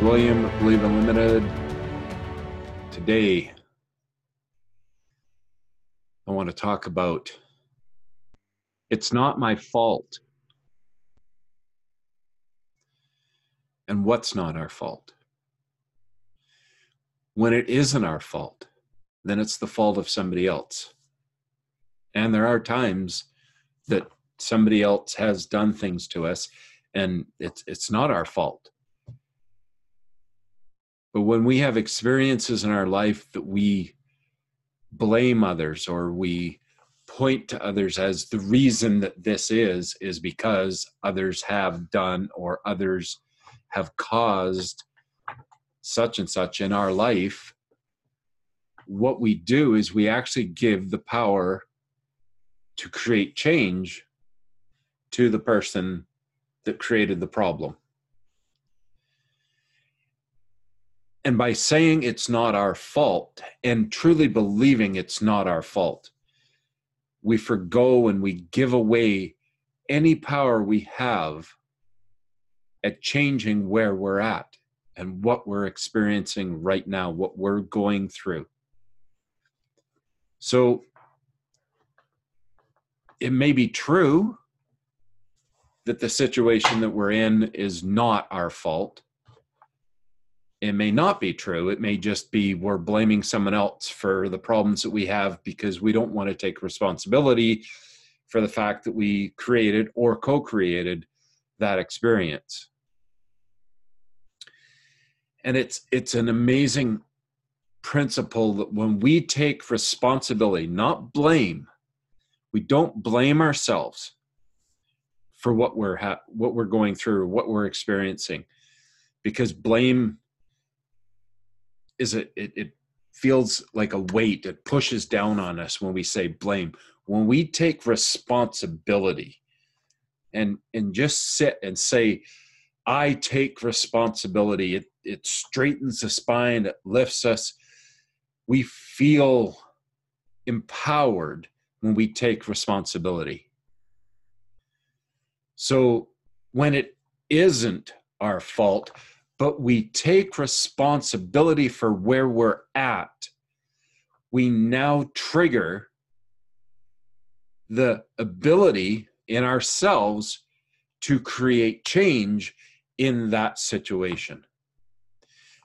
William with Believe Unlimited. Today, I want to talk about it's not my fault. And what's not our fault? When it isn't our fault, then it's the fault of somebody else. And there are times that somebody else has done things to us and it's it's not our fault but when we have experiences in our life that we blame others or we point to others as the reason that this is is because others have done or others have caused such and such in our life what we do is we actually give the power to create change to the person that created the problem. And by saying it's not our fault and truly believing it's not our fault, we forego and we give away any power we have at changing where we're at and what we're experiencing right now, what we're going through. So it may be true that the situation that we're in is not our fault. It may not be true. It may just be we're blaming someone else for the problems that we have because we don't want to take responsibility for the fact that we created or co created that experience. And it's, it's an amazing principle that when we take responsibility, not blame, we don't blame ourselves for what we're ha- what we're going through, what we're experiencing, because blame is a it, it feels like a weight. It pushes down on us when we say blame. When we take responsibility and and just sit and say, I take responsibility. It it straightens the spine, it lifts us. We feel empowered when we take responsibility. So when it isn't our fault, but we take responsibility for where we're at, we now trigger the ability in ourselves to create change in that situation.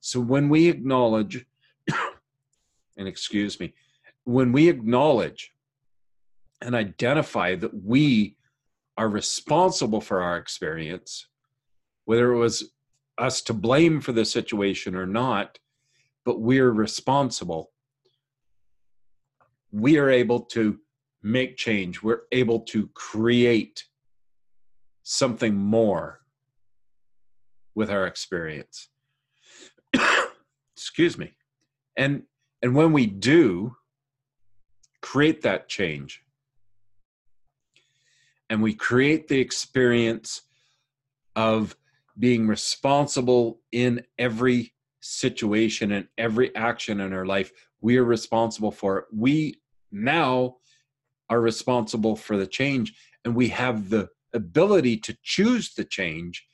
So when we acknowledge, and excuse me, when we acknowledge and identify that we are responsible for our experience, whether it was us to blame for the situation or not, but we're responsible. We are able to make change. We're able to create something more with our experience. Excuse me. And and when we do create that change, and we create the experience of being responsible in every situation and every action in our life we are responsible for it. We now are responsible for the change and we have the ability to choose the change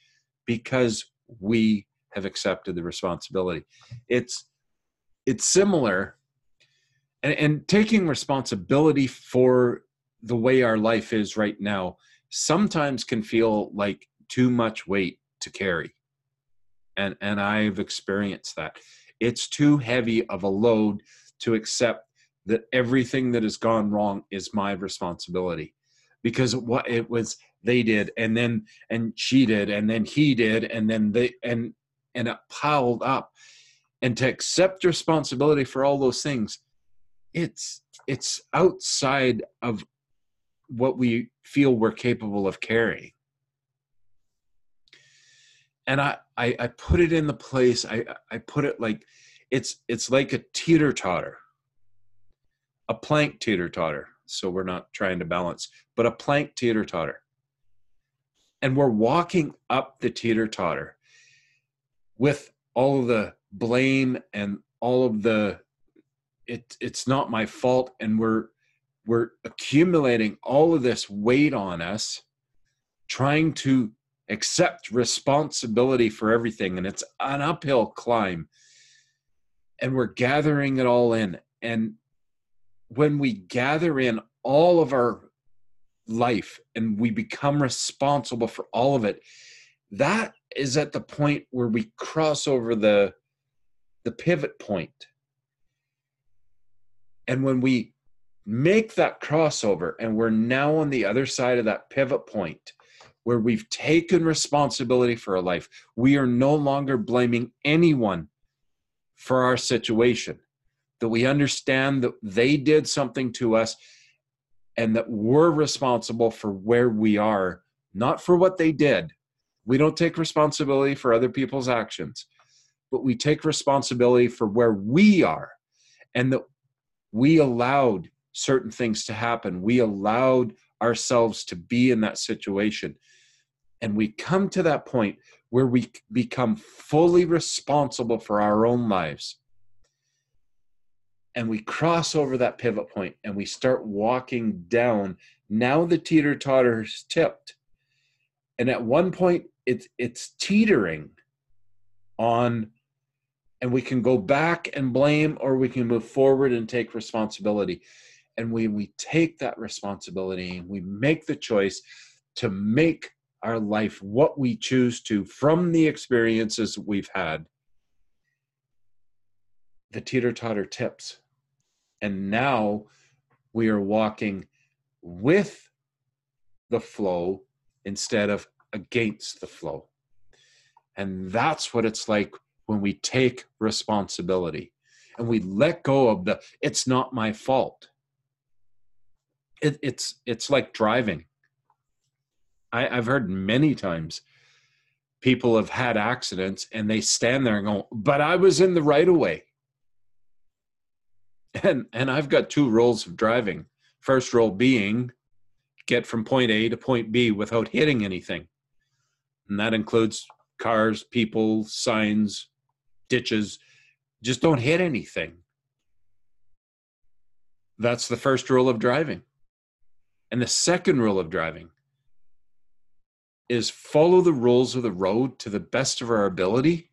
because we have accepted the responsibility. It's it's similar and, and taking responsibility for the way our life is right now sometimes can feel like too much weight to carry. And and i've experienced that. It's too heavy of a load to accept that everything that has gone wrong is my responsibility. Because what it was they did and then and she did and then he did and then they and and it piled up. And to accept responsibility for all those things it's it's outside of what we feel we're capable of carrying and I, I i put it in the place i i put it like it's it's like a teeter totter a plank teeter totter so we're not trying to balance but a plank teeter totter and we're walking up the teeter totter with all of the blame and all of the it it's not my fault and we're we're accumulating all of this weight on us, trying to accept responsibility for everything. And it's an uphill climb. And we're gathering it all in. And when we gather in all of our life and we become responsible for all of it, that is at the point where we cross over the the pivot point. And when we make that crossover and we're now on the other side of that pivot point where we've taken responsibility for our life, we are no longer blaming anyone for our situation. That we understand that they did something to us and that we're responsible for where we are, not for what they did. We don't take responsibility for other people's actions, but we take responsibility for where we are and that we allowed certain things to happen. We allowed ourselves to be in that situation. And we come to that point where we become fully responsible for our own lives. And we cross over that pivot point and we start walking down. Now the teeter totter's tipped. And at one point it's it's teetering on and we can go back and blame or we can move forward and take responsibility and when we take that responsibility and we make the choice to make our life what we choose to from the experiences we've had the teeter totter tips and now we are walking with the flow instead of against the flow. And that's what it's like when we take responsibility and we let go of the it's not my fault. It, it's it's like driving. I, I've heard many times people have had accidents and they stand there and go, but I was in the right of way and and I've got two roles of driving. First role being get from point A to point B without hitting anything. And that includes cars, people, signs, ditches. Just don't hit anything. That's the first rule of driving. And the second rule of driving is follow the rules of the road to the best of our ability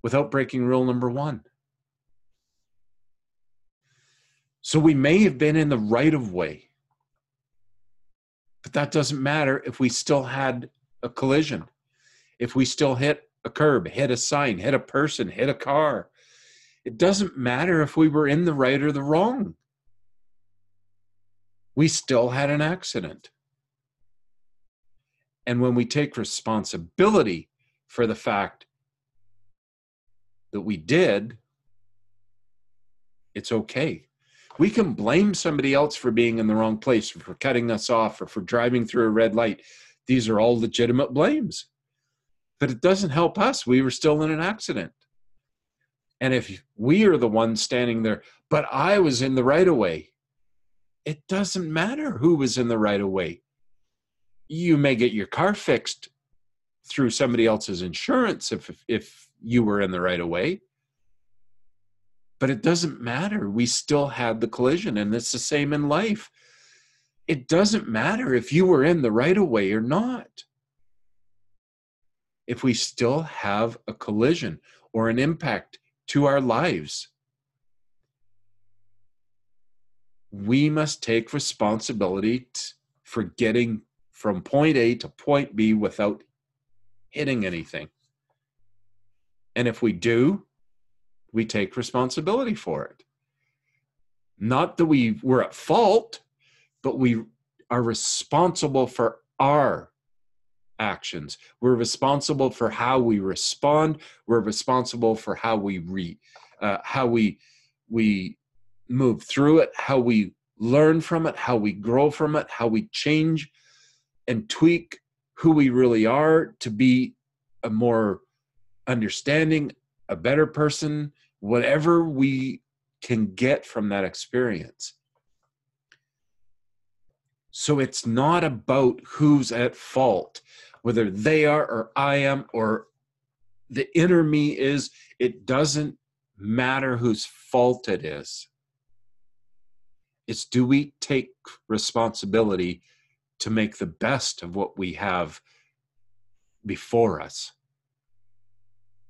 without breaking rule number one. So we may have been in the right of way, but that doesn't matter if we still had a collision, if we still hit a curb, hit a sign, hit a person, hit a car. It doesn't matter if we were in the right or the wrong. We still had an accident. And when we take responsibility for the fact that we did, it's okay we can blame somebody else for being in the wrong place, or for cutting us off, or for driving through a red light. These are all legitimate blames. But it doesn't help us. We were still in an accident. And if we are the ones standing there, but I was in the right of way, it doesn't matter who was in the right of way. You may get your car fixed through somebody else's insurance if if you were in the right of way but it doesn't matter. We still had the collision, and it's the same in life. It doesn't matter if you were in the right of way or not. If we still have a collision or an impact to our lives, we must take responsibility for getting from point A to point B without hitting anything. And if we do, we take responsibility for it. Not that we were at fault, but we are responsible for our actions. We're responsible for how we respond. We're responsible for how we re, uh, how we we move through it, how we learn from it, how we grow from it, how we change and tweak who we really are to be a more understanding, a better person, whatever we can get from that experience. So it's not about who's at fault, whether they are or I am or the inner me is, it doesn't matter whose fault it is. It's do we take responsibility to make the best of what we have before us?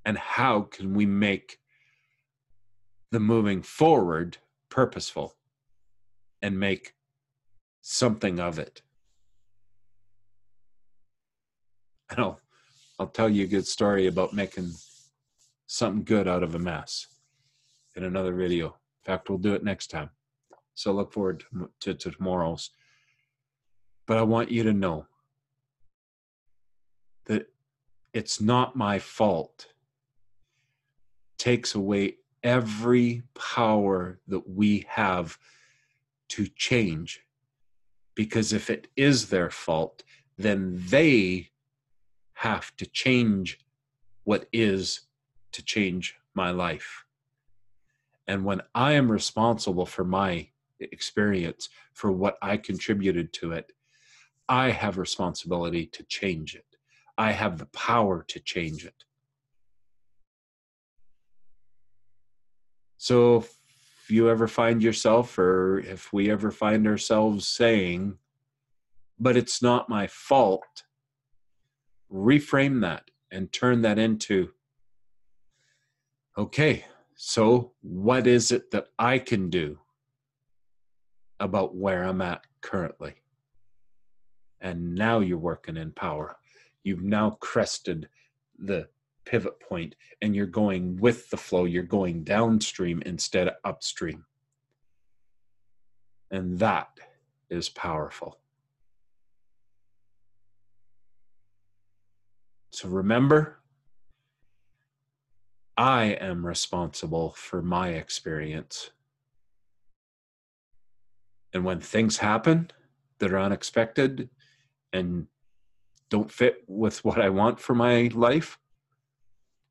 And how can we make the moving forward purposeful and make something of it? And I'll, I'll tell you a good story about making something good out of a mess in another video. In fact, we'll do it next time. So look forward to, to, to tomorrow's. But I want you to know that it's not my fault. It takes away every power that we have to change. Because if it is their fault then they have to change what is to change my life. And when i am responsible for my experience for what i contributed to it i have responsibility to change it I have the power to change it. So if you ever find yourself, or if we ever find ourselves saying, but it's not my fault, reframe that and turn that into, okay, so what is it that I can do about where I'm at currently? And now you're working in power. You've now crested the pivot point and you're going with the flow. You're going downstream instead of upstream. And that is powerful. So remember i am responsible for my experience and when things happen that are unexpected and don't fit with what I want for my life,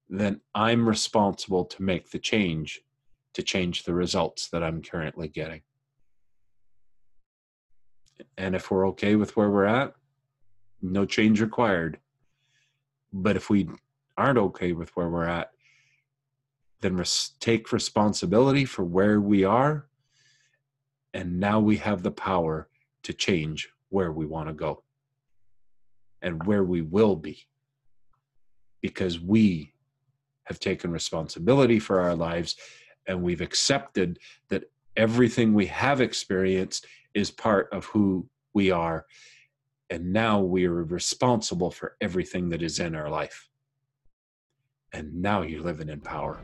then I'm responsible to make the change to change the results that I'm currently getting. And if we're okay with where we're at, no change required. But if we aren't okay with where we're at, then res- take responsibility for where we are. And now we have the power to change where we want to go and where we will be. Because we have taken responsibility for our lives and we've accepted that everything we have experienced is part of who we are. And now we are responsible for everything that is in our life. And now you're living in power.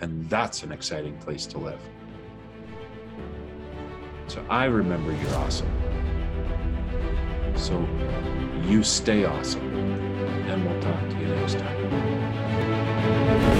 And that's an exciting place to live so i remember you're awesome so you stay awesome, and we'll talk to you next time.